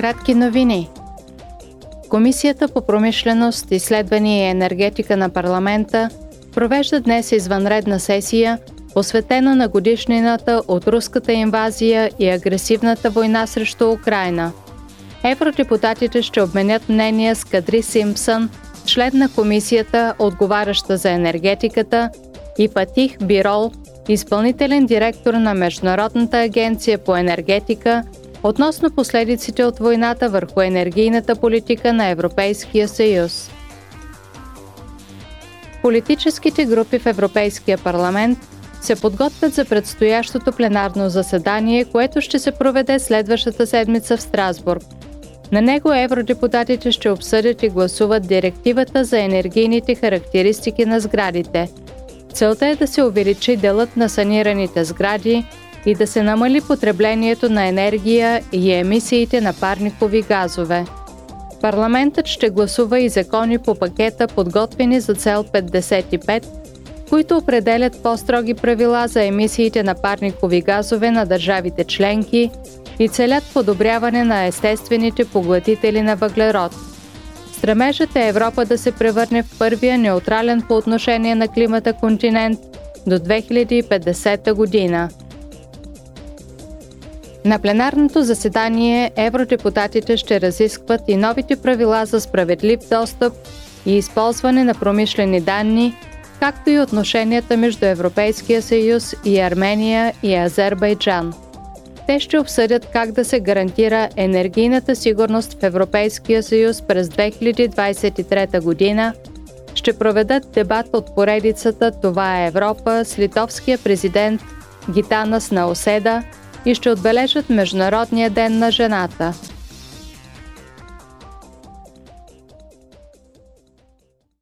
Кратки новини. Комисията по промишленост, изследвания и енергетика на парламента провежда днес извънредна сесия, посветена на годишнината от руската инвазия и агресивната война срещу Украина. Евродепутатите ще обменят мнения с Кадри Симпсън, член на комисията, отговаряща за енергетиката, и Патих Бирол, изпълнителен директор на Международната агенция по енергетика – относно последиците от войната върху енергийната политика на Европейския съюз. Политическите групи в Европейския парламент се подготвят за предстоящото пленарно заседание, което ще се проведе следващата седмица в Страсбург. На него евродепутатите ще обсъдят и гласуват директивата за енергийните характеристики на сградите. Целта е да се увеличи делът на санираните сгради, и да се намали потреблението на енергия и емисиите на парникови газове. Парламентът ще гласува и закони по пакета, подготвени за цел 55, които определят по-строги правила за емисиите на парникови газове на държавите членки и целят подобряване на естествените поглътители на въглерод. Стремежът е Европа да се превърне в първия неутрален по отношение на климата континент до 2050 година – на пленарното заседание евродепутатите ще разискват и новите правила за справедлив достъп и използване на промишлени данни, както и отношенията между Европейския съюз и Армения и Азербайджан. Те ще обсъдят как да се гарантира енергийната сигурност в Европейския съюз през 2023 година, ще проведат дебат от поредицата Това е Европа с литовския президент Гитанас Науседа – и ще отбележат Международния ден на жената –